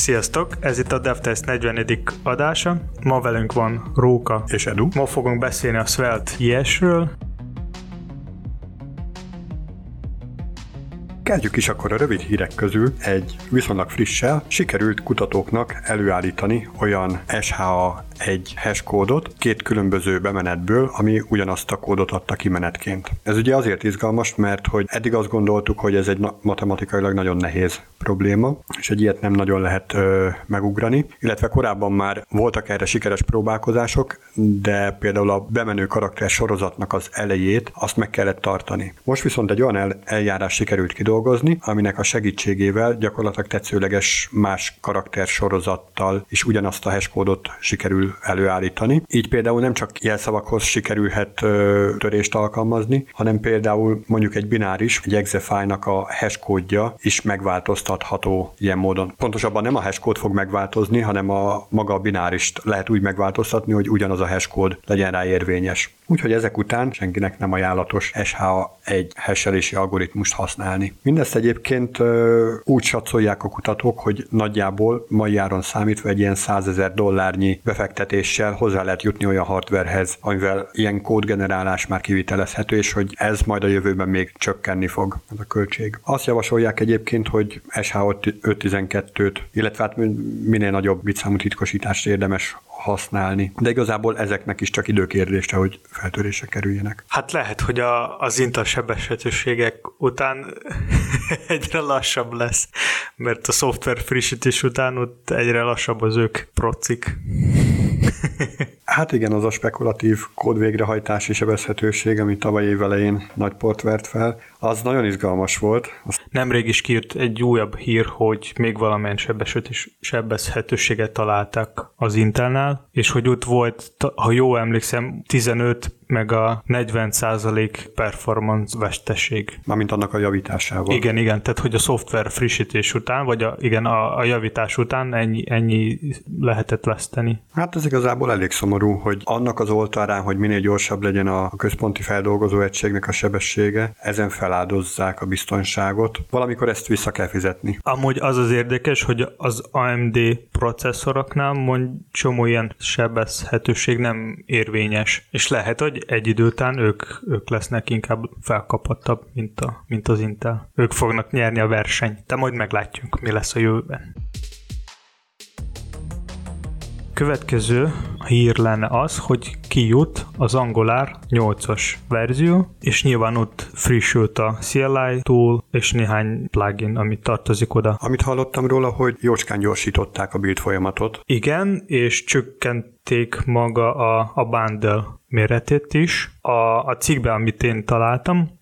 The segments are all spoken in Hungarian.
Sziasztok! Ez itt a DevTest 40. adása. Ma velünk van Róka és Edu. Ma fogunk beszélni a Svelte IS-ről, Kezdjük is akkor a rövid hírek közül egy viszonylag frissel. Sikerült kutatóknak előállítani olyan SHA egy hash kódot két különböző bemenetből, ami ugyanazt a kódot adta ki menetként. Ez ugye azért izgalmas, mert hogy eddig azt gondoltuk, hogy ez egy matematikailag nagyon nehéz probléma, és egy ilyet nem nagyon lehet ö, megugrani, illetve korábban már voltak erre sikeres próbálkozások, de például a bemenő karakter sorozatnak az elejét azt meg kellett tartani. Most viszont egy olyan el, eljárás sikerült kidolgozni, aminek a segítségével gyakorlatilag tetszőleges más karakter sorozattal is ugyanazt a hash kódot sikerül előállítani. Így például nem csak jelszavakhoz sikerülhet ö, törést alkalmazni, hanem például mondjuk egy bináris, egy exe a hash kódja is megváltoztatható ilyen módon. Pontosabban nem a hash kód fog megváltozni, hanem a maga a binárist lehet úgy megváltoztatni, hogy ugyanaz a hash kód legyen rá érvényes. Úgyhogy ezek után senkinek nem ajánlatos SHA-1 hashelési algoritmust használni. Mindezt egyébként úgy satszolják a kutatók, hogy nagyjából mai áron számítva egy ilyen 100 ezer dollárnyi befektetés befektetéssel hozzá lehet jutni olyan hardwarehez, amivel ilyen kódgenerálás már kivitelezhető, és hogy ez majd a jövőben még csökkenni fog ez a költség. Azt javasolják egyébként, hogy SH512-t, illetve hát minél nagyobb bitszámú titkosítást érdemes használni. De igazából ezeknek is csak időkérdése, hogy feltörése kerüljenek. Hát lehet, hogy a, az Intel sebeshetőségek után egyre lassabb lesz, mert a szoftver frissítés után ott egyre lassabb az ők procik. Hát igen, az a spekulatív kódvégrehajtási sebezhetőség, ami tavaly év elején nagy port vert fel, az nagyon izgalmas volt. Nemrég is kijött egy újabb hír, hogy még valamilyen sebezhetőséget találtak az Intelnál, és hogy ott volt, ha jól emlékszem, 15 meg a 40% performance veszteség. Mármint annak a javításával. Igen, igen, tehát hogy a szoftver frissítés után, vagy a, igen, a, a javítás után ennyi, ennyi lehetett veszteni. Hát ez igazából elég szomorú, hogy annak az oltárán, hogy minél gyorsabb legyen a központi feldolgozó egységnek a sebessége, ezen feláldozzák a biztonságot. Valamikor ezt vissza kell fizetni. Amúgy az az érdekes, hogy az AMD processzoroknál mond csomó ilyen sebezhetőség nem érvényes. És lehet, hogy egy idő után ők, ők lesznek inkább felkapattabb, mint, a, mint az Intel. Ők fognak nyerni a versenyt, de majd meglátjuk, mi lesz a jövőben következő hír lenne az, hogy kijut az Angular 8-as verzió, és nyilván ott frissült a CLI tool és néhány plugin, amit tartozik oda. Amit hallottam róla, hogy jócskán gyorsították a build folyamatot. Igen, és csökkenték maga a, a bundle méretét is. A, a cikkben, amit én találtam,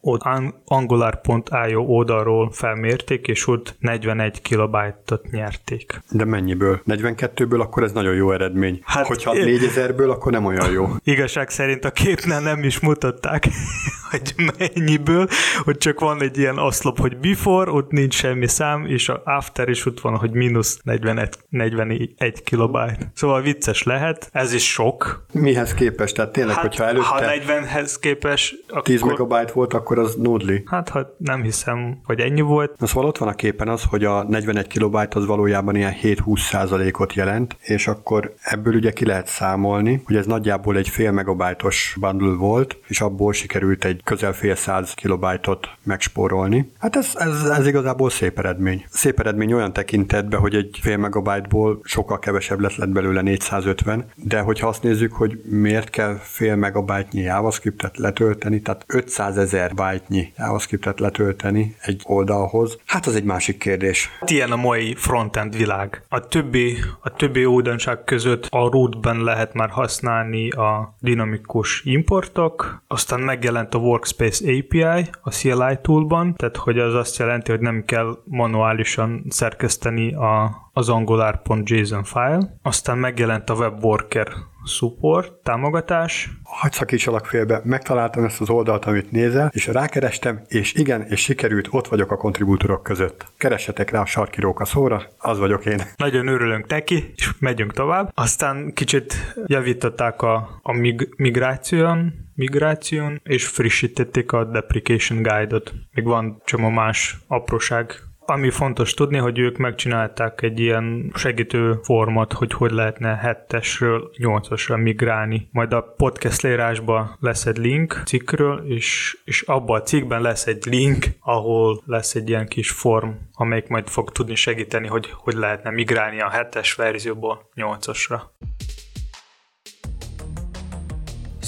angular.io oldalról felmérték, és ott 41 kilobájtot nyerték. De mennyiből? 42-ből akkor ez nagyon jó eredmény. Hát, Hogyha 4000-ből, akkor nem olyan jó. Igazság szerint a képnél nem is mutatták, hogy mennyiből, hogy csak van egy ilyen oszlop, hogy before, ott nincs semmi szám, és a after is ott van, hogy mínusz 41, 41 kilobájt. Szóval vicces lehet, ez is sok. Mihez képest? Tehát tényleg, hát, hogyha előtte... Ha 40-hez képest, akkor... 10 megabyte volt, akkor az nudli. Hát, ha nem hiszem, hogy ennyi volt. Na szóval ott van a képen az, hogy a 41 kilobyte az valójában ilyen 7-20 százalékot jelent, és akkor ebből ugye ki lehet számolni, hogy ez nagyjából egy fél megabájtos bundle volt, és abból sikerült egy közel fél száz kilobájtot megspórolni. Hát ez, ez, ez igazából szép eredmény. Szép eredmény olyan tekintetben, hogy egy fél megabájtból sokkal kevesebb lett, lett belőle 450, de hogyha azt nézzük, hogy miért kell fél megabájtnyi JavaScriptet letölteni, tehát 500 ezer byte-nyi JavaScriptet letölteni egy oldalhoz, hát az egy másik kérdés. Hát ilyen a mai frontend világ. A többi, a többi újdonság között a rootben lehet már használni a dinamikus importok, aztán megjelent a Workspace API a CLI toolban, tehát hogy az azt jelenti, hogy nem kell manuálisan szerkeszteni a, az angular.json file. Aztán megjelent a WebWorker support, támogatás. Hagy szakítsalak félbe, megtaláltam ezt az oldalt, amit nézel, és rákerestem, és igen, és sikerült, ott vagyok a kontribútorok között. Keressetek rá a sarkiróka szóra, az vagyok én. Nagyon örülünk neki, és megyünk tovább. Aztán kicsit javították a, a mig- migráción, migráción, és frissítették a deprecation guide-ot. Még van csomó más apróság ami fontos tudni, hogy ők megcsinálták egy ilyen segítő format, hogy hogy lehetne 7-esről 8-asra migrálni. Majd a podcast leírásban lesz egy link cikkről, és, és abban a cikkben lesz egy link, ahol lesz egy ilyen kis form, amelyik majd fog tudni segíteni, hogy hogy lehetne migrálni a 7-es verzióból 8-asra.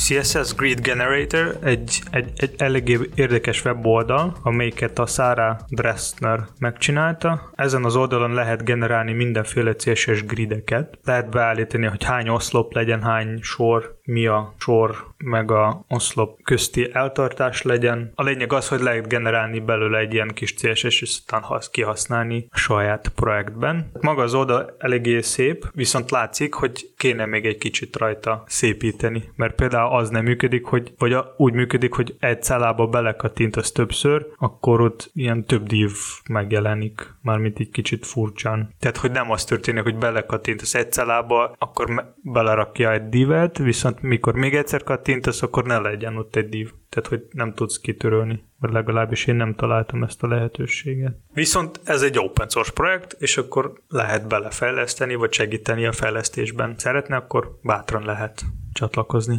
CSS Grid Generator egy, egy, egy eléggé érdekes weboldal, amelyiket a Sarah Dressner megcsinálta. Ezen az oldalon lehet generálni mindenféle CSS grideket. Lehet beállítani, hogy hány oszlop legyen, hány sor, mi a sor meg a oszlop közti eltartás legyen. A lényeg az, hogy lehet generálni belőle egy ilyen kis CSS, és aztán kihasználni a saját projektben. Maga az oldal eléggé szép, viszont látszik, hogy kéne még egy kicsit rajta szépíteni, mert például az nem működik, hogy, vagy úgy működik, hogy egy cellába belekattintasz többször, akkor ott ilyen több div megjelenik, mármint egy kicsit furcsán. Tehát, hogy nem az történik, hogy belekattintasz egy cellába, akkor belerakja egy divet, viszont mikor még egyszer kattintasz, akkor ne legyen ott egy div. Tehát, hogy nem tudsz kitörölni, vagy legalábbis én nem találtam ezt a lehetőséget. Viszont ez egy open source projekt, és akkor lehet belefejleszteni, vagy segíteni a fejlesztésben. Szeretne, akkor bátran lehet csatlakozni.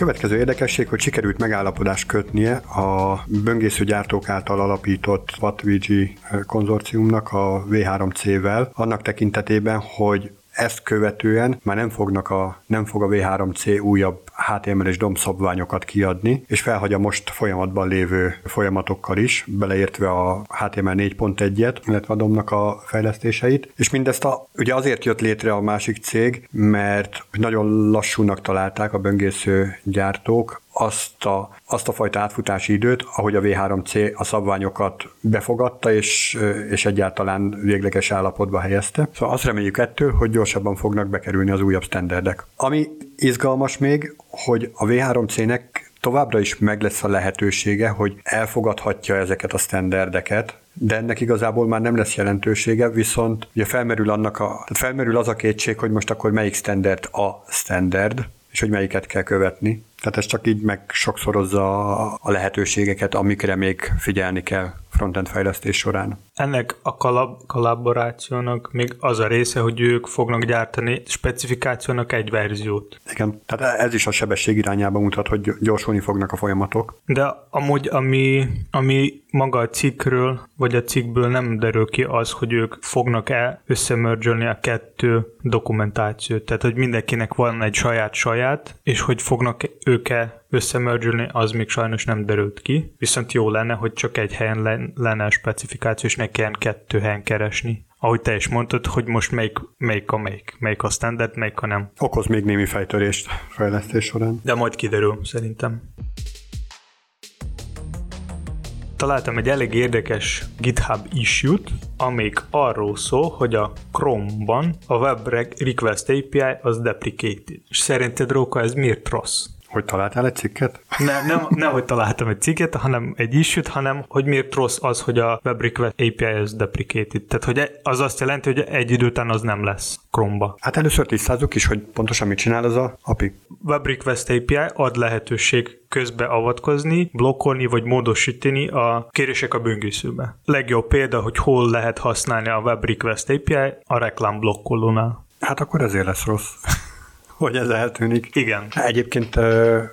Következő érdekesség, hogy sikerült megállapodást kötnie a böngésző gyártók által alapított WattVG konzorciumnak a V3C-vel, annak tekintetében, hogy ezt követően már nem, fognak a, nem fog a V3C újabb És DOM szabványokat kiadni, és felhagy a most folyamatban lévő folyamatokkal is, beleértve a HTML 4.1-et, illetve a DOM-nak a fejlesztéseit. És mindezt a, ugye azért jött létre a másik cég, mert nagyon lassúnak találták a böngésző gyártók azt a, azt a fajta átfutási időt, ahogy a V3C a szabványokat befogadta, és, és egyáltalán végleges állapotba helyezte. Szóval azt reméljük ettől, hogy gyorsabban fognak bekerülni az újabb standardek. Ami izgalmas még, hogy a V3C-nek továbbra is meg lesz a lehetősége, hogy elfogadhatja ezeket a standardeket, de ennek igazából már nem lesz jelentősége, viszont ugye felmerül, annak a, tehát felmerül az a kétség, hogy most akkor melyik standard a standard, és hogy melyiket kell követni. Tehát ez csak így meg sokszorozza a lehetőségeket, amikre még figyelni kell frontend fejlesztés során. Ennek a kollab- kollaborációnak még az a része, hogy ők fognak gyártani specifikációnak egy verziót. Igen, tehát ez is a sebesség irányába mutat, hogy gyorsulni fognak a folyamatok. De amúgy, ami, ami maga a cikkről, vagy a cikkből nem derül ki az, hogy ők fognak-e összemörgyölni a kettő dokumentációt. Tehát, hogy mindenkinek van egy saját-saját, és hogy fognak ők-e összemörgyölni, az még sajnos nem derült ki. Viszont jó lenne, hogy csak egy helyen lenne a specifikáció, és ne kelljen kettő helyen keresni ahogy te is mondtad, hogy most melyik, melyik a melyik, melyik a standard, melyik a nem. Okoz még némi fejtörést fejlesztés során. De majd kiderül, szerintem. Találtam egy elég érdekes GitHub issue-t, amelyik arról szól, hogy a Chrome-ban a Web Request API az deprecated. És szerinted, Róka, ez miért rossz? Hogy találtál egy cikket? Ne, nem, nem, hogy találtam egy cikket, hanem egy issue hanem hogy miért rossz az, hogy a Web Request API az deprecated. Tehát, hogy az azt jelenti, hogy egy idő után az nem lesz Chrome-ba. Hát először tisztázzuk is, hogy pontosan mit csinál az a API. Web Request API ad lehetőség közbeavatkozni, blokkolni vagy módosítani a kérések a böngészőbe. Legjobb példa, hogy hol lehet használni a Web Request API a reklám blokkolónál. Hát akkor ezért lesz rossz hogy ez eltűnik. Igen. Egyébként,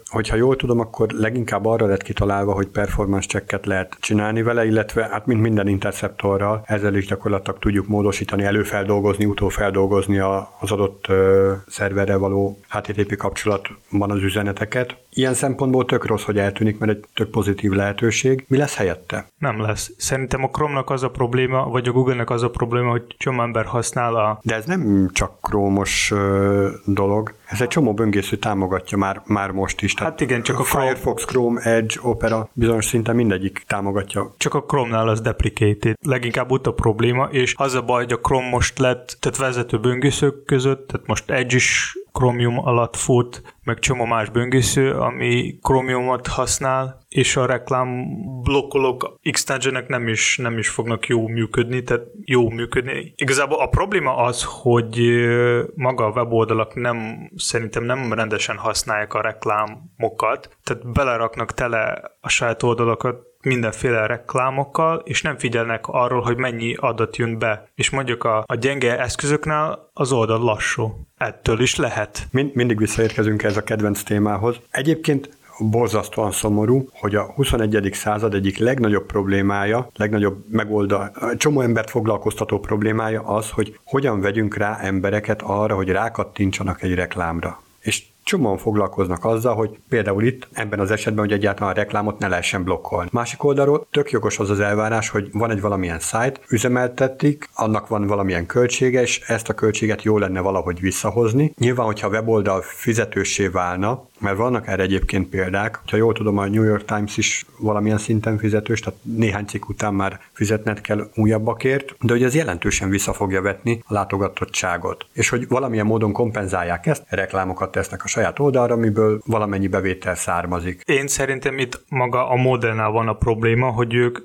hogyha jól tudom, akkor leginkább arra lett kitalálva, hogy performance checket lehet csinálni vele, illetve hát mint minden interceptorral, ezzel is gyakorlatilag tudjuk módosítani, előfeldolgozni, utófeldolgozni az adott szerverrel való HTTP kapcsolatban az üzeneteket. Ilyen szempontból tök rossz, hogy eltűnik, mert egy tök pozitív lehetőség. Mi lesz helyette? Nem lesz. Szerintem a Chrome-nak az a probléma, vagy a Google-nek az a probléma, hogy csomó ember használ a... De ez nem csak Chrome-os dolog. Ez egy csomó böngésző támogatja már, már most is. Tehát hát igen, csak a Firefox, Chrome, Edge, Opera bizonyos szinten mindegyik támogatja. Csak a Chrome-nál az deprecated. Leginkább ott a probléma, és az a baj, hogy a Chrome most lett, tehát vezető böngészők között, tehát most Edge is Chromium alatt fut, meg csomó más böngésző, ami Chromiumot használ, és a reklám blokkolók extensionek nem is, nem is fognak jó működni, tehát jó működni. Igazából a probléma az, hogy maga a weboldalak nem, szerintem nem rendesen használják a reklámokat, tehát beleraknak tele a saját oldalakat mindenféle reklámokkal, és nem figyelnek arról, hogy mennyi adat jön be. És mondjuk a, a gyenge eszközöknál az oldal lassú. Ettől is lehet. Mind, mindig visszaérkezünk ez a kedvenc témához. Egyébként borzasztóan szomorú, hogy a 21. század egyik legnagyobb problémája, legnagyobb megoldá, csomó embert foglalkoztató problémája az, hogy hogyan vegyünk rá embereket arra, hogy rákattintsanak egy reklámra. És csomóan foglalkoznak azzal, hogy például itt ebben az esetben, hogy egyáltalán a reklámot ne lehessen blokkolni. Másik oldalról tök jogos az az elvárás, hogy van egy valamilyen szájt, üzemeltetik, annak van valamilyen költsége, és ezt a költséget jó lenne valahogy visszahozni. Nyilván, hogyha a weboldal fizetőssé válna, mert vannak erre egyébként példák, ha jól tudom, a New York Times is valamilyen szinten fizetős, tehát néhány cikk után már fizetned kell újabbakért, de hogy ez jelentősen vissza fogja vetni a látogatottságot. És hogy valamilyen módon kompenzálják ezt, reklámokat tesznek a saját oldalra, amiből valamennyi bevétel származik. Én szerintem itt maga a modellnál van a probléma, hogy ők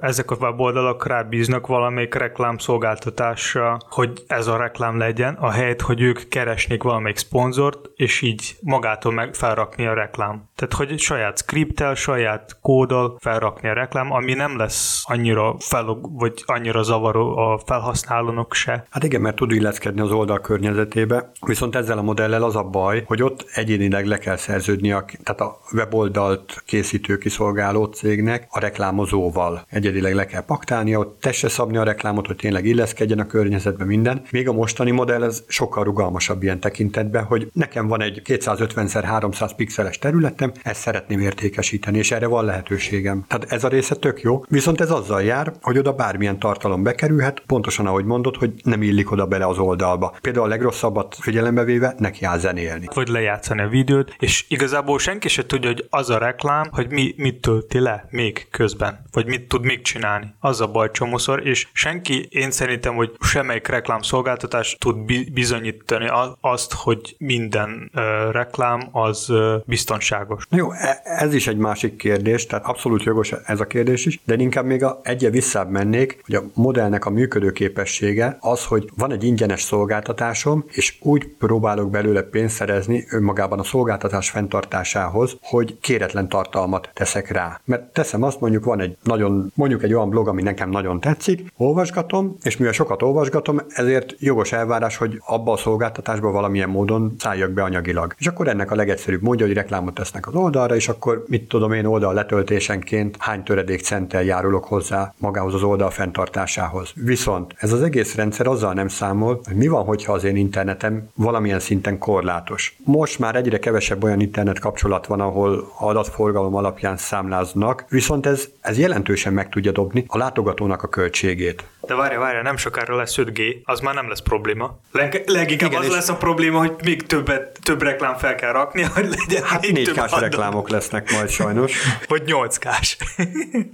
ezek a weboldalak rábíznak valamelyik reklámszolgáltatásra, hogy ez a reklám legyen, a helyet, hogy ők keresnék valamelyik szponzort, és így magától meg felrakni a reklám. Tehát, hogy saját skriptel, saját kóddal felrakni a reklám, ami nem lesz annyira fel, vagy annyira zavaró a felhasználónak se. Hát igen, mert tud illeszkedni az oldal környezetébe, viszont ezzel a modellel az a baj, hogy ott egyénileg le kell szerződni, a, tehát a weboldalt készítő kiszolgáló cégnek a reklámozóval egyedileg le kell paktálnia, ott tesse szabni a reklámot, hogy tényleg illeszkedjen a környezetbe minden. Még a mostani modell ez sokkal rugalmasabb ilyen tekintetben, hogy nekem van egy 250x300 pixeles területem, ezt szeretném értékesíteni, és erre van lehetőségem. Tehát ez a része tök jó, viszont ez azzal jár, hogy oda bármilyen tartalom bekerülhet, pontosan ahogy mondod, hogy nem illik oda bele az oldalba. Például a legrosszabbat figyelembe véve neki áll zenélni. Vagy lejátszani a videót, és igazából senki se tudja, hogy az a reklám, hogy mi, mit tölti le még közben, vagy mit tud még csinálni. Az a baj csomószor, és senki, én szerintem, hogy semmelyik reklámszolgáltatás tud bizonyítani azt, hogy minden uh, reklám az uh, biztonságos. Jó, e, ez is egy másik kérdés, tehát abszolút jogos ez a kérdés is, de inkább még a egye visszább mennék, hogy a modellnek a működőképessége az, hogy van egy ingyenes szolgáltatásom, és úgy próbálok belőle pénzt szerezni önmagában a szolgáltatás fenntartásához, hogy kéretlen tartalmat teszek rá. Mert teszem azt, mondjuk van egy nagyon, mondjuk egy olyan blog, ami nekem nagyon tetszik, olvasgatom, és mivel sokat olvasgatom, ezért jogos elvárás, hogy abba a szolgáltatásba valamilyen módon szálljak be anyagilag. És akkor ennek a legegyszerűbb módja, hogy reklámot tesznek az oldalra, és akkor mit tudom én oldal letöltésenként hány töredék centtel járulok hozzá magához az oldal fenntartásához. Viszont ez az egész rendszer azzal nem számol, hogy mi van, hogyha az én internetem valamilyen szinten korlátos. Most már egyre kevesebb olyan internet kapcsolat van, ahol adatforgalom alapján számláznak, viszont ez, ez jelentősen meg tudja dobni a látogatónak a költségét. De várja, várja, nem sokára lesz 5G, az már nem lesz probléma. Leg, leginkább Igen, az lesz a probléma, hogy még többet, több reklám fel kell rakni, hogy legyen Hát 4 k reklámok lesznek majd sajnos. Vagy 8 k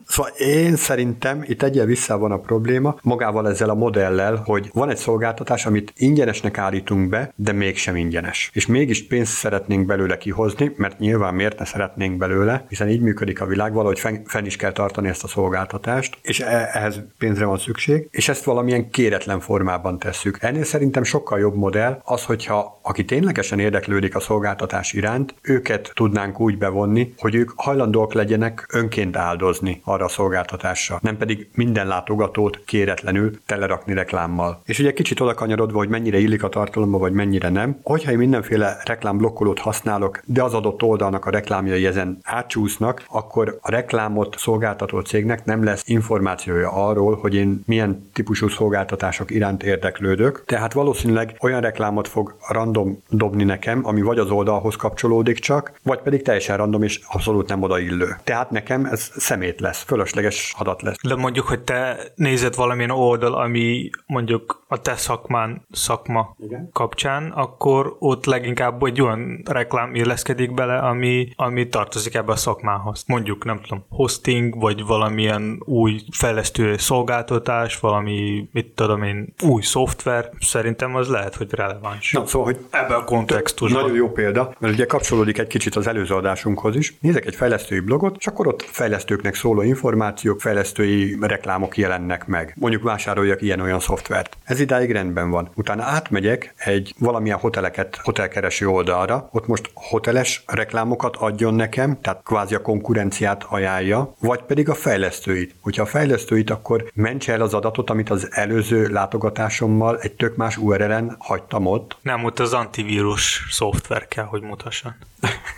Szóval én szerintem itt egyen vissza van a probléma, magával ezzel a modellel, hogy van egy szolgáltatás, amit ingyenesnek állítunk be, de mégsem ingyenes. És mégis pénzt szeretnénk belőle kihozni, mert nyilván miért ne szeretnénk belőle, hiszen így működik a világ, valahogy fenn, fenn is kell tartani ezt a szolgáltatást, és e- ehhez pénzre van szükség, és ezt valamilyen kéretlen formában tesszük. Ennél szerintem sokkal jobb modell az, hogyha aki ténylegesen érdeklődik a szolgáltatás iránt, őket tudnánk úgy bevonni, hogy ők hajlandóak legyenek önként áldozni arra a szolgáltatásra, nem pedig minden látogatót kéretlenül telerakni reklámmal. És ugye kicsit oda kanyarodva, hogy mennyire illik a tartalomba, vagy mennyire nem, hogyha én mindenféle reklámblokkolót használok, de az adott oldalnak a reklámjai ezen átcsúsznak, akkor a reklámot szolgáltató cégnek nem lesz információja arról, hogy én milyen típusú szolgáltatások iránt érdeklődök. Tehát valószínűleg olyan reklámot fog random dobni nekem, ami vagy az oldalhoz kapcsolódik csak, vagy pedig teljesen random és abszolút nem odaillő. Tehát nekem ez szemét lesz, fölösleges adat lesz. De mondjuk, hogy te nézed valamilyen oldal, ami mondjuk a te szakmán, szakma Igen. kapcsán, akkor ott leginkább egy olyan reklám illeszkedik bele, ami, ami tartozik ebbe a szakmához. Mondjuk, nem tudom, hosting, vagy valami valamilyen új fejlesztő szolgáltatás, valami, mit tudom én, új szoftver, szerintem az lehet, hogy releváns. Na, szóval, hogy ebben a kontextusban. Nagyon jó példa, mert ugye kapcsolódik egy kicsit az előző adásunkhoz is. Nézek egy fejlesztői blogot, és akkor ott fejlesztőknek szóló információk, fejlesztői reklámok jelennek meg. Mondjuk vásároljak ilyen-olyan szoftvert. Ez idáig rendben van. Utána átmegyek egy valamilyen hoteleket, hotelkereső oldalra, ott most hoteles reklámokat adjon nekem, tehát kvázi a konkurenciát ajánlja, vagy pedig a fejlesztőit. Hogyha a fejlesztőit, akkor mentse el az adatot, amit az előző látogatásommal egy tök más URL-en hagytam ott. Nem, ott az antivírus szoftver kell, hogy mutasson.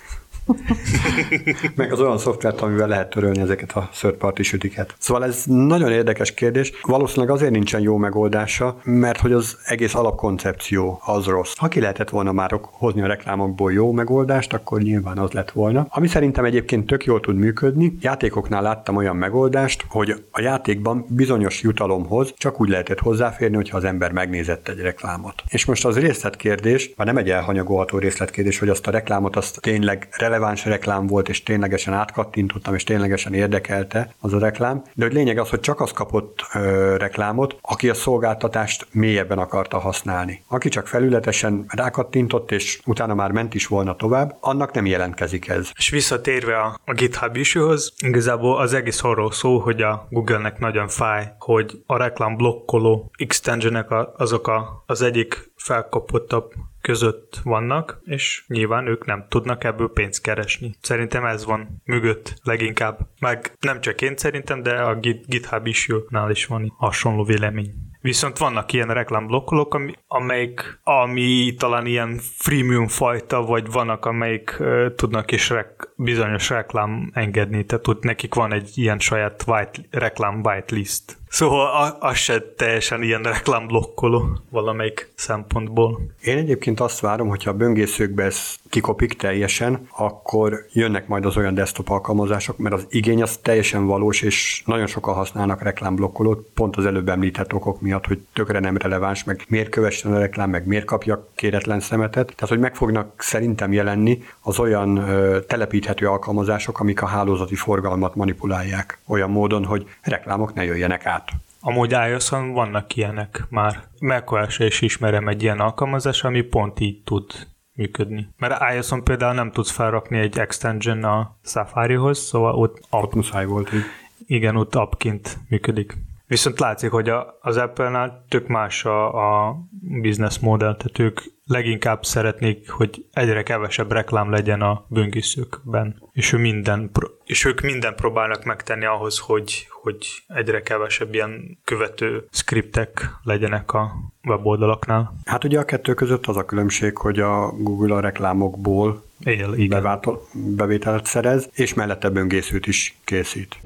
meg az olyan szoftvert, amivel lehet törölni ezeket a third party sütiket. Szóval ez nagyon érdekes kérdés. Valószínűleg azért nincsen jó megoldása, mert hogy az egész alapkoncepció az rossz. Ha ki lehetett volna már hozni a reklámokból jó megoldást, akkor nyilván az lett volna. Ami szerintem egyébként tök jól tud működni, játékoknál láttam olyan megoldást, hogy a játékban bizonyos jutalomhoz csak úgy lehetett hozzáférni, hogyha az ember megnézett egy reklámot. És most az részletkérdés, már nem egy elhanyagolható részletkérdés, hogy azt a reklámot azt tényleg releváns releváns reklám volt, és ténylegesen átkattintottam, és ténylegesen érdekelte az a reklám, de hogy lényeg az, hogy csak az kapott ö, reklámot, aki a szolgáltatást mélyebben akarta használni. Aki csak felületesen rákattintott, és utána már ment is volna tovább, annak nem jelentkezik ez. És visszatérve a, a GitHub issue-hoz, igazából az egész arról szó, hogy a Google-nek nagyon fáj, hogy a reklám blokkoló extensionek azok a, az egyik felkapottabb között vannak, és nyilván ők nem tudnak ebből pénzt keresni. Szerintem ez van mögött leginkább. Meg nem csak én szerintem, de a GitHub issue-nál is van hasonló vélemény. Viszont vannak ilyen reklámblokkolók, ami, amelyik, ami talán ilyen freemium fajta, vagy vannak, amelyik uh, tudnak is rek, bizonyos reklám engedni, tehát tud, nekik van egy ilyen saját white, reklám whitelist. Szóval az se teljesen ilyen reklámblokkoló valamelyik szempontból. Én egyébként azt várom, hogyha a böngészőkbe ez kikopik teljesen, akkor jönnek majd az olyan desktop alkalmazások, mert az igény az teljesen valós, és nagyon sokan használnak reklámblokkolót, pont az előbb említett okok miatt, hogy tökre nem releváns, meg miért kövessen a reklám, meg miért kapja kéretlen szemetet. Tehát, hogy meg fognak szerintem jelenni az olyan ö, telepíthető alkalmazások, amik a hálózati forgalmat manipulálják olyan módon, hogy reklámok ne jöjjenek át. Amúgy ios vannak ilyenek már. macos is ismerem egy ilyen alkalmazás, ami pont így tud működni. Mert ios például nem tudsz felrakni egy extension a Safari-hoz, szóval ott... Ott muszáj volt így. Igen, ott appként működik. Viszont látszik, hogy a, az Apple-nál tök más a, a business model, tehát ők leginkább szeretnék, hogy egyre kevesebb reklám legyen a böngészőkben, és, ő minden, és ők minden próbálnak megtenni ahhoz, hogy, hogy egyre kevesebb ilyen követő skriptek legyenek a weboldalaknál. Hát ugye a kettő között az a különbség, hogy a Google a reklámokból Él, igen. bevételt szerez, és mellette böngészőt is készít.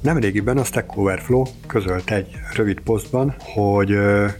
Nemrégiben a Stack Overflow közölt egy rövid posztban, hogy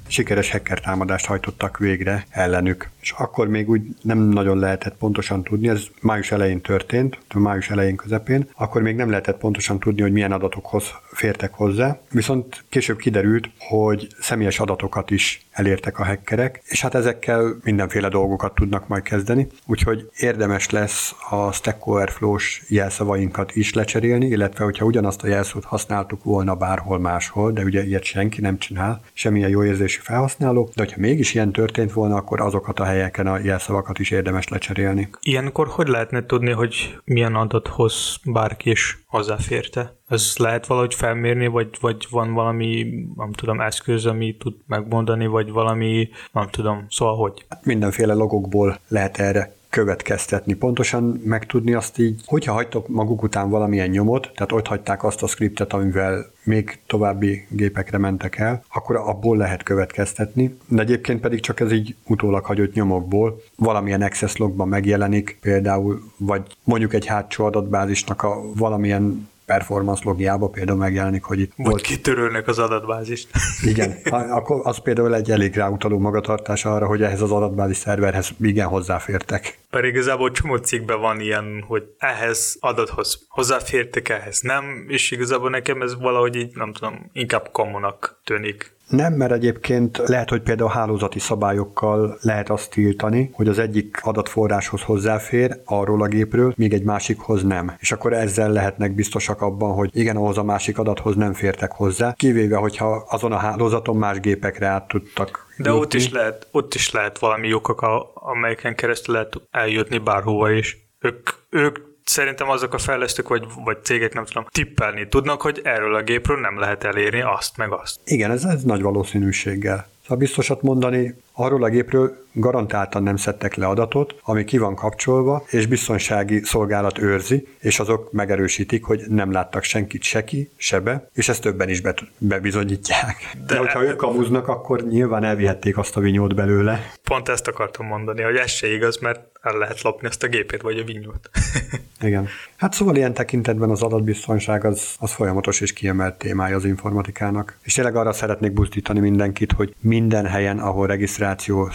sikeres hacker támadást hajtottak végre ellenük. És akkor még úgy nem nagyon lehetett pontosan tudni, ez május elején történt, május elején közepén, akkor még nem lehetett pontosan tudni, hogy milyen adatokhoz fértek hozzá, viszont később kiderült, hogy személyes adatokat is elértek a hackerek, és hát ezekkel mindenféle dolgokat tudnak majd kezdeni, úgyhogy érdemes lesz a Stack Overflow-s jelszavainkat is lecserélni, illetve hogyha ugyanazt a jelszót használtuk volna bárhol máshol, de ugye ilyet senki nem csinál, semmilyen jó érzésű felhasználó, de hogyha mégis ilyen történt volna, akkor azokat a helyeken a jelszavakat is érdemes lecserélni. Ilyenkor hogy lehetne tudni, hogy milyen adathoz bárki is hozzáférte? Ez lehet valahogy felmérni, vagy, vagy van valami, nem tudom, eszköz, ami tud megmondani, vagy valami, nem tudom, szóval hogy? Mindenféle logokból lehet erre következtetni, pontosan megtudni azt így, hogyha hagytok maguk után valamilyen nyomot, tehát ott hagyták azt a skriptet, amivel még további gépekre mentek el, akkor abból lehet következtetni, de egyébként pedig csak ez így utólag hagyott nyomokból valamilyen access logban megjelenik, például, vagy mondjuk egy hátsó adatbázisnak a valamilyen performance logjába például megjelenik, hogy itt Vagy volt... kitörölnek az adatbázist. Igen, akkor az például egy elég ráutaló magatartás arra, hogy ehhez az adatbázis szerverhez igen hozzáfértek. Pedig igazából csomó cikkben van ilyen, hogy ehhez adathoz hozzáfértek, ehhez nem, és igazából nekem ez valahogy így, nem tudom, inkább komonak tűnik. Nem, mert egyébként lehet, hogy például hálózati szabályokkal lehet azt tiltani, hogy az egyik adatforráshoz hozzáfér arról a gépről, míg egy másikhoz nem. És akkor ezzel lehetnek biztosak abban, hogy igen, ahhoz a másik adathoz nem fértek hozzá, kivéve, hogyha azon a hálózaton más gépekre át tudtak de ott is, lehet, ott is lehet valami okok, amelyeken keresztül lehet eljutni bárhova is. Ők, ők szerintem azok a fejlesztők vagy, vagy cégek, nem tudom, tippelni tudnak, hogy erről a gépről nem lehet elérni azt meg azt. Igen, ez, ez nagy valószínűséggel. Szóval biztosat mondani, arról a gépről garantáltan nem szedtek le adatot, ami ki van kapcsolva, és biztonsági szolgálat őrzi, és azok megerősítik, hogy nem láttak senkit se ki, se be, és ezt többen is be, bebizonyítják. De, De hogyha ők kamuznak, akkor nyilván elvihették azt a vinyót belőle. Pont ezt akartam mondani, hogy ez se igaz, mert el lehet lopni ezt a gépét, vagy a vinyót. Igen. Hát szóval ilyen tekintetben az adatbiztonság az, az folyamatos és kiemelt témája az informatikának. És tényleg arra szeretnék buzdítani mindenkit, hogy minden helyen, ahol regisztráció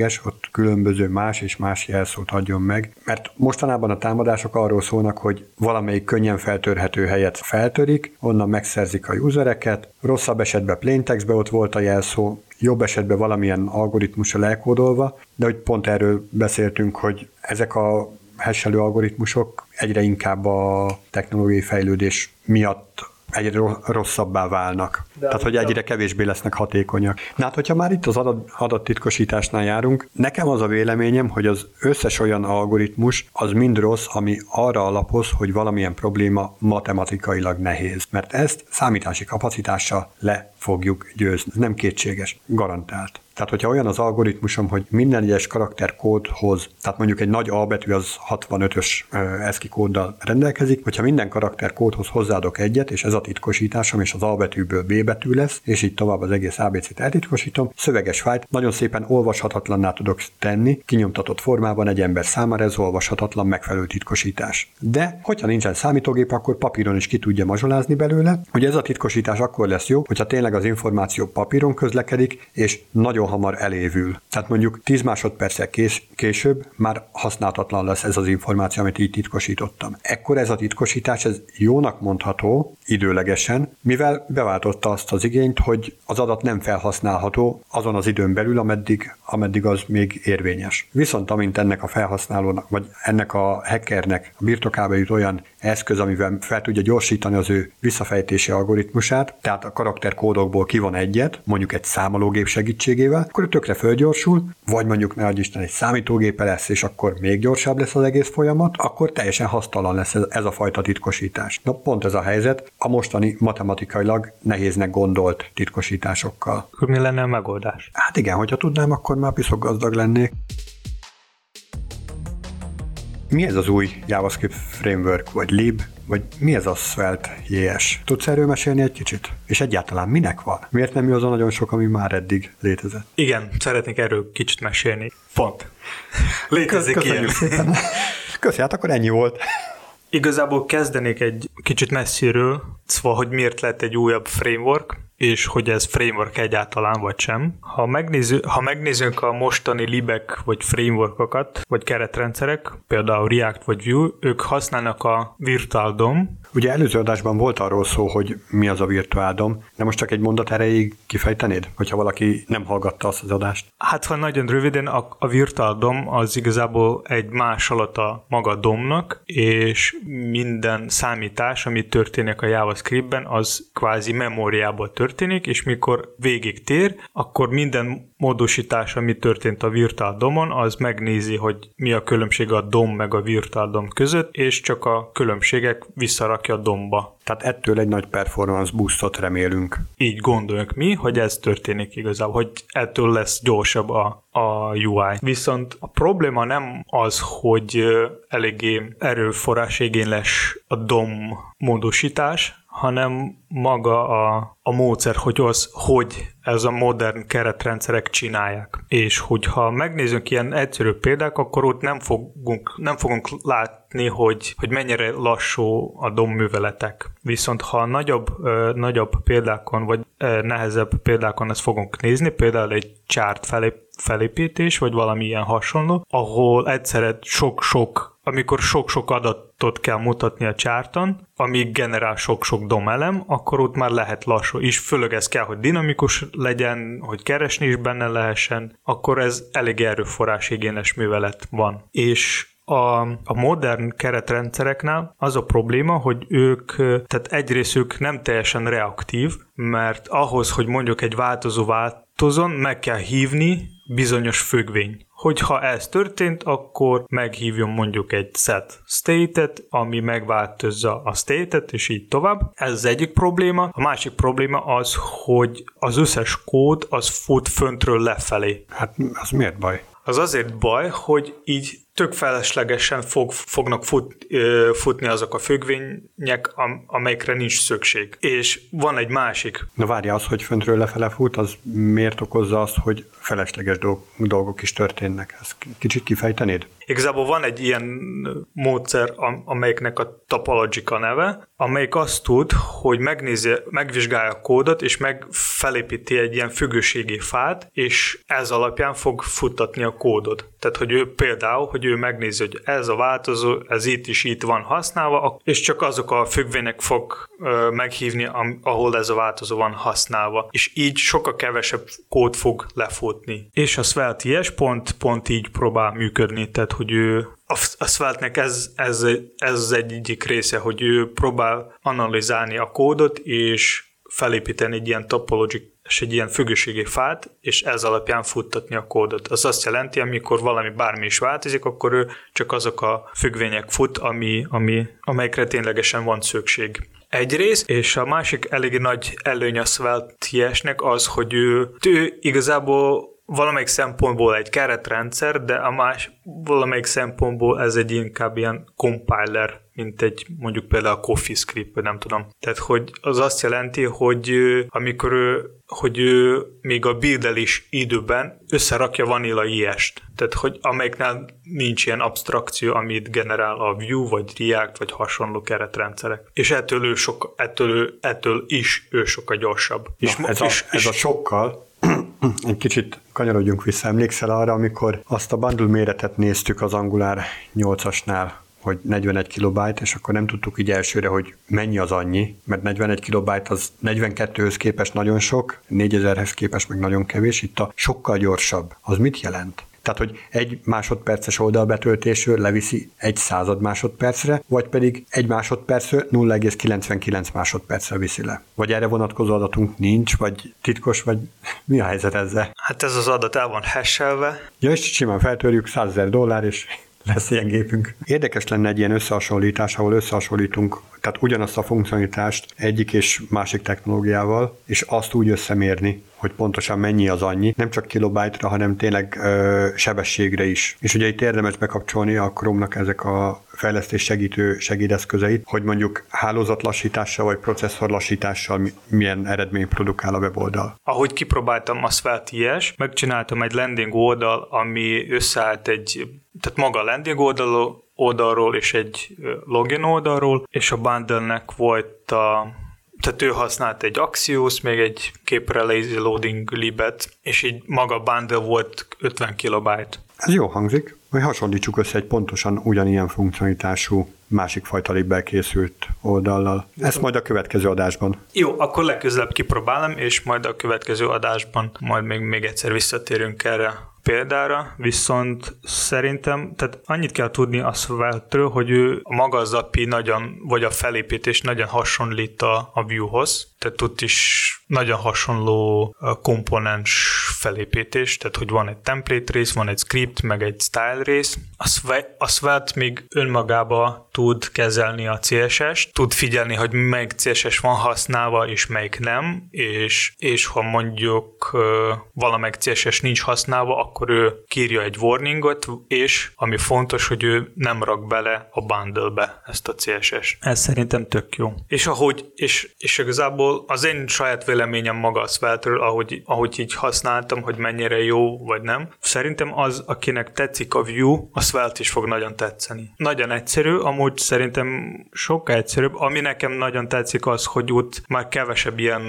szükséges, ott különböző más és más jelszót adjon meg, mert mostanában a támadások arról szólnak, hogy valamelyik könnyen feltörhető helyet feltörik, onnan megszerzik a usereket, rosszabb esetben plaintextbe ott volt a jelszó, jobb esetben valamilyen algoritmusra elkódolva, de hogy pont erről beszéltünk, hogy ezek a hashelő algoritmusok egyre inkább a technológiai fejlődés miatt egyre rosszabbá válnak. De Tehát, hogy egyre kevésbé lesznek hatékonyak. Na hát, hogyha már itt az adat, adattitkosításnál járunk, nekem az a véleményem, hogy az összes olyan algoritmus az mind rossz, ami arra alapoz, hogy valamilyen probléma matematikailag nehéz. Mert ezt számítási kapacitással le fogjuk győzni. Nem kétséges, garantált. Tehát, hogyha olyan az algoritmusom, hogy minden egyes karakterkódhoz, tehát mondjuk egy nagy A betű az 65-ös ESCII kóddal rendelkezik, hogyha minden karakterkódhoz hozzáadok egyet, és ez a titkosításom, és az A betűből B betű lesz, és így tovább az egész ABC-t eltitkosítom, szöveges fájt nagyon szépen olvashatatlanná tudok tenni, kinyomtatott formában egy ember számára ez olvashatatlan megfelelő titkosítás. De, hogyha nincsen számítógép, akkor papíron is ki tudja mazsolázni belőle, hogy ez a titkosítás akkor lesz jó, hogyha tényleg az információ papíron közlekedik, és nagyon hamar elévül. Tehát mondjuk 10 másodperccel kés, később már használhatatlan lesz ez az információ, amit így titkosítottam. Ekkor ez a titkosítás ez jónak mondható időlegesen, mivel beváltotta azt az igényt, hogy az adat nem felhasználható azon az időn belül, ameddig, ameddig az még érvényes. Viszont amint ennek a felhasználónak, vagy ennek a hackernek a birtokába jut olyan eszköz, amivel fel tudja gyorsítani az ő visszafejtési algoritmusát, tehát a karakterkódokból kivon egyet, mondjuk egy számológép segítségével, akkor tökre fölgyorsul, vagy mondjuk ne Isten egy számítógépe lesz, és akkor még gyorsabb lesz az egész folyamat, akkor teljesen hasztalan lesz ez, ez a fajta titkosítás. Na pont ez a helyzet a mostani matematikailag nehéznek gondolt titkosításokkal. Akkor mi lenne a megoldás? Hát igen, hogyha tudnám, akkor már piszok gazdag lennék. Mi ez az új JavaScript framework, vagy lib, vagy mi ez a Svelte JS? Tudsz erről mesélni egy kicsit? És egyáltalán minek van? Miért nem mi az a nagyon sok, ami már eddig létezett? Igen, szeretnék erről kicsit mesélni. Pont. Létezik Köszönjük ilyen. szépen. Köszönjük, hát akkor ennyi volt. Igazából kezdenék egy kicsit messziről, szóval, hogy miért lett egy újabb framework, és hogy ez framework egyáltalán vagy sem. Ha, megnéző, ha megnézzünk a mostani libek vagy frameworkokat, vagy keretrendszerek, például React vagy Vue, ők használnak a Virtual DOM, Ugye előző adásban volt arról szó, hogy mi az a Virtual DOM, de most csak egy mondat erejéig kifejtenéd, hogyha valaki nem hallgatta azt az adást? Hát, ha nagyon röviden, a, a Virtual DOM az igazából egy más alatt a maga domnak, és minden számítás, ami történik a JavaScriptben, az kvázi memóriából történik, és mikor végig tér, akkor minden módosítás, ami történt a Virtual DOM-on, az megnézi, hogy mi a különbség a DOM meg a Virtual DOM között, és csak a különbségek visszarakja a DOM-ba. Tehát ettől egy nagy performance boostot remélünk. Így gondoljuk mi, hogy ez történik igazából, hogy ettől lesz gyorsabb a, a UI. Viszont a probléma nem az, hogy eléggé erőforrás igényles a DOM módosítás, hanem maga a, a módszer, hogy az, hogy ez a modern keretrendszerek csinálják. És hogyha megnézzünk ilyen egyszerű példák, akkor ott nem fogunk, nem fogunk látni, hogy, hogy mennyire lassú a DOM műveletek. Viszont ha nagyobb, ö, nagyobb példákon, vagy ö, nehezebb példákon ezt fogunk nézni, például egy chart felép, felépítés, vagy valami ilyen hasonló, ahol egyszerre sok-sok amikor sok-sok adatot kell mutatni a csárton, amíg generál sok-sok domelem, akkor ott már lehet lassú, és főleg ez kell, hogy dinamikus legyen, hogy keresni is benne lehessen, akkor ez elég erőforrás igényes művelet van. És a, a modern keretrendszereknál az a probléma, hogy ők, tehát egyrészt ők nem teljesen reaktív, mert ahhoz, hogy mondjuk egy változó változon, meg kell hívni bizonyos függvény. Hogyha ez történt, akkor meghívjon mondjuk egy set state-et, ami megváltozza a state-et, és így tovább. Ez az egyik probléma. A másik probléma az, hogy az összes kód az fut föntről lefelé. Hát az miért baj? Az azért baj, hogy így tök feleslegesen fog, fognak fut, futni azok a függvények, amelyekre nincs szükség. És van egy másik. Na várja, az, hogy föntről lefele fut, az miért okozza azt, hogy felesleges dolgok is történnek? Ezt kicsit kifejtenéd? Igazából van egy ilyen módszer, amelyiknek a topologica neve, amelyik azt tud, hogy megnézi, megvizsgálja a kódot, és meg felépíti egy ilyen függőségi fát, és ez alapján fog futtatni a kódot. Tehát, hogy ő például, hogy ő megnézi, hogy ez a változó, ez itt is itt van használva, és csak azok a függvények fog meghívni, ahol ez a változó van használva. És így sokkal kevesebb kód fog lefutni. És a Svelte ilyes pont, pont így próbál működni, tehát hogy ő a Svelte-nek ez, ez, ez az egyik része, hogy ő próbál analizálni a kódot, és felépíteni egy ilyen topologic és egy ilyen függőségi fát, és ez alapján futtatni a kódot. Az azt jelenti, amikor valami bármi is változik, akkor ő csak azok a függvények fut, ami, ami, amelyekre ténylegesen van szükség. Egyrészt, és a másik elég nagy előny a Svelte az, hogy ő, ő igazából valamelyik szempontból egy keretrendszer, de a más valamelyik szempontból ez egy inkább ilyen compiler, mint egy mondjuk például a CoffeeScript, vagy nem tudom. Tehát, hogy az azt jelenti, hogy amikor ő, hogy ő még a buildelés időben összerakja Vanilla IS-t. Tehát, hogy amelyiknál nincs ilyen abstrakció, amit generál a Vue, vagy React, vagy hasonló keretrendszerek. És ettől, ő sok, ettől, ő, ettől is ő sokkal gyorsabb. Na, és, ez, és, a, ez és, a sokkal egy kicsit kanyarodjunk vissza. Emlékszel arra, amikor azt a bundle méretet néztük az Angular 8-asnál, hogy 41 kilobájt, és akkor nem tudtuk így elsőre, hogy mennyi az annyi, mert 41 kilobájt az 42-höz képest nagyon sok, 4000-hez képest meg nagyon kevés, itt a sokkal gyorsabb. Az mit jelent? Tehát, hogy egy másodperces oldalbetöltésről leviszi egy század másodpercre, vagy pedig egy másodpercről 0,99 másodpercre viszi le. Vagy erre vonatkozó adatunk nincs, vagy titkos, vagy mi a helyzet ezzel? Hát ez az adat el van hashelve. Ja, és simán feltörjük 100 ezer dollár, és lesz ilyen gépünk. Érdekes lenne egy ilyen összehasonlítás, ahol összehasonlítunk, tehát ugyanazt a funkcionalitást egyik és másik technológiával, és azt úgy összemérni, hogy pontosan mennyi az annyi, nem csak kilobájtra, hanem tényleg ö, sebességre is. És ugye itt érdemes bekapcsolni a Chrome-nak ezek a fejlesztés segítő segédeszközeit, hogy mondjuk hálózatlassítással vagy processzorlassítással milyen eredmény produkál a weboldal. Ahogy kipróbáltam a Svelte megcsináltam egy landing oldal, ami összeállt egy, tehát maga a landing oldal, oldalról és egy login oldalról, és a bundle-nek volt a tehát ő használt egy Axios, még egy képre lazy loading libet, és így maga bundle volt 50 kilobájt. Ez jó hangzik. Vagy hasonlítsuk össze egy pontosan ugyanilyen funkcionalitású másik fajta libbel készült oldallal. Ezt majd a következő adásban. Jó, akkor legközelebb kipróbálom, és majd a következő adásban majd még, még egyszer visszatérünk erre példára, viszont szerintem, tehát annyit kell tudni a Svelte-ről, hogy ő maga az API nagyon, vagy a felépítés nagyon hasonlít a, a Vue-hoz, tehát ott is nagyon hasonló komponens felépítés, tehát hogy van egy template rész, van egy script, meg egy style rész. A Svelte még önmagába tud kezelni a CSS-t, tud figyelni, hogy melyik CSS van használva, és melyik nem, és, és ha mondjuk valamelyik CSS nincs használva, akkor ő kírja egy warningot, és ami fontos, hogy ő nem rak bele a bundle-be ezt a CSS. Ez szerintem tök jó. És ahogy, és, és igazából az én saját véleményem maga a svelte ahogy, ahogy így használtam, hogy mennyire jó vagy nem, szerintem az, akinek tetszik a Vue, a Svelte is fog nagyon tetszeni. Nagyon egyszerű, amúgy szerintem sokkal egyszerűbb. Ami nekem nagyon tetszik az, hogy ott már kevesebb ilyen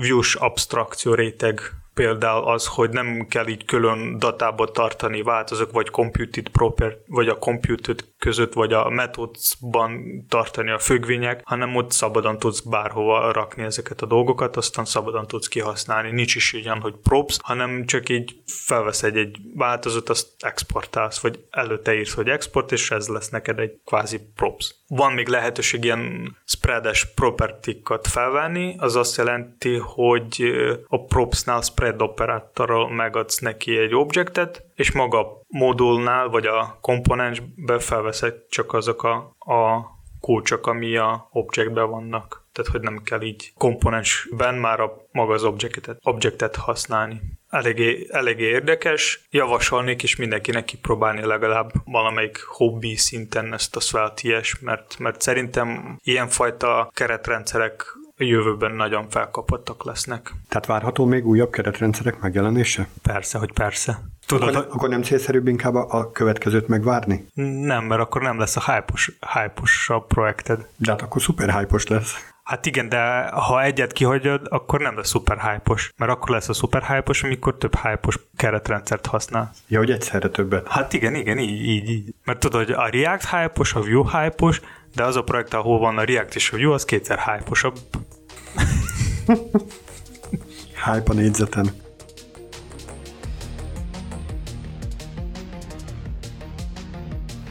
views abstrakció réteg például az, hogy nem kell így külön datába tartani változók, vagy computed proper, vagy a computed között, vagy a methodsban tartani a függvények, hanem ott szabadon tudsz bárhova rakni ezeket a dolgokat, aztán szabadon tudsz kihasználni. Nincs is ilyen, hogy props, hanem csak így felvesz egy, egy változat, azt exportálsz, vagy előtte írsz, hogy export, és ez lesz neked egy kvázi props. Van még lehetőség ilyen spreades propertikat felvenni, az azt jelenti, hogy a propsnál spread operátorral megadsz neki egy objektet, és maga a modulnál, vagy a komponensbe felveszed csak azok a, a kulcsok, ami a objectben vannak. Tehát, hogy nem kell így komponensben már a maga az objectet, objectet használni. Eléggé, eléggé érdekes, javasolnék is mindenkinek kipróbálni legalább valamelyik hobbi szinten ezt a SvelteIS, mert, mert szerintem ilyenfajta keretrendszerek a jövőben nagyon felkapottak lesznek. Tehát várható még újabb keretrendszerek megjelenése? Persze, hogy persze. Tudod, akkor, akkor nem célszerűbb inkább a következőt megvárni? Nem, mert akkor nem lesz a hype-os, a projekted. De hát akkor szuper hype lesz. Hát igen, de ha egyet kihagyod, akkor nem lesz szuper hype mert akkor lesz a szuper hype amikor több hype keretrendszert használ. Ja, hogy egyszerre többet. Hát igen, igen, így, így, így. Mert tudod, hogy a React hype a Vue hype de az a projekt, ahol van a React és a Vue, az kétszer hype hype a négyzeten.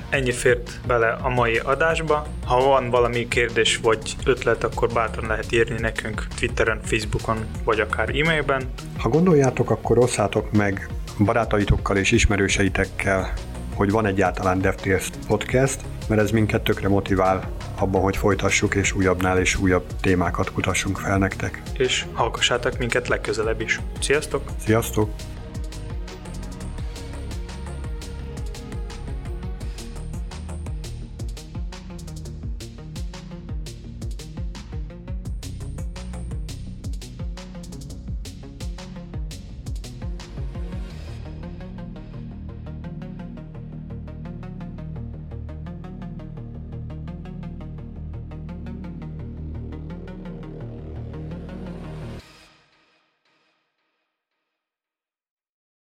Ennyi fért bele a mai adásba. Ha van valami kérdés vagy ötlet, akkor bátran lehet írni nekünk Twitteren, Facebookon, vagy akár e-mailben. Ha gondoljátok, akkor osszátok meg barátaitokkal és ismerőseitekkel, hogy van egyáltalán DevTales podcast, mert ez minket tökre motivál abban, hogy folytassuk és újabbnál és újabb témákat kutassunk fel nektek. És hallgassátok minket legközelebb is. Sziasztok! Sziasztok!